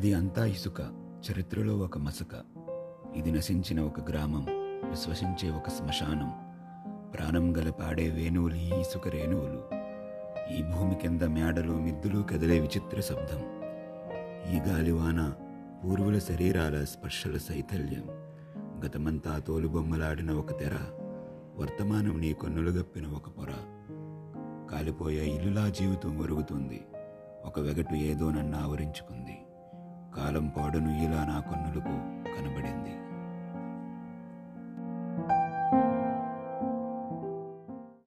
అది అంతా ఇసుక చరిత్రలో ఒక మసక. ఇది నశించిన ఒక గ్రామం విశ్వసించే ఒక శ్మశానం. ప్రాణం గల పాడే వేణువులు ఈ ఇసుక రేణువులు. ఈ భూమి కింద మేడలు మిద్దులు కదిలే విచిత్ర శబ్దం. ఈ గాలివాన పూర్వుల శరీరాల స్పర్శల శైథల్యం గతమంతా తోలుబొమ్మలాడిన ఒక తెర వర్తమానం నీ కన్నులు గప్పిన ఒక పొర. కాలిపోయే ఇల్లులా జీవితం ఒరుగుతుంది. ఒక వెగటు ఏదో నన్ను ఆవరించుకుంది. కాలం పాడును ఇలా నాకు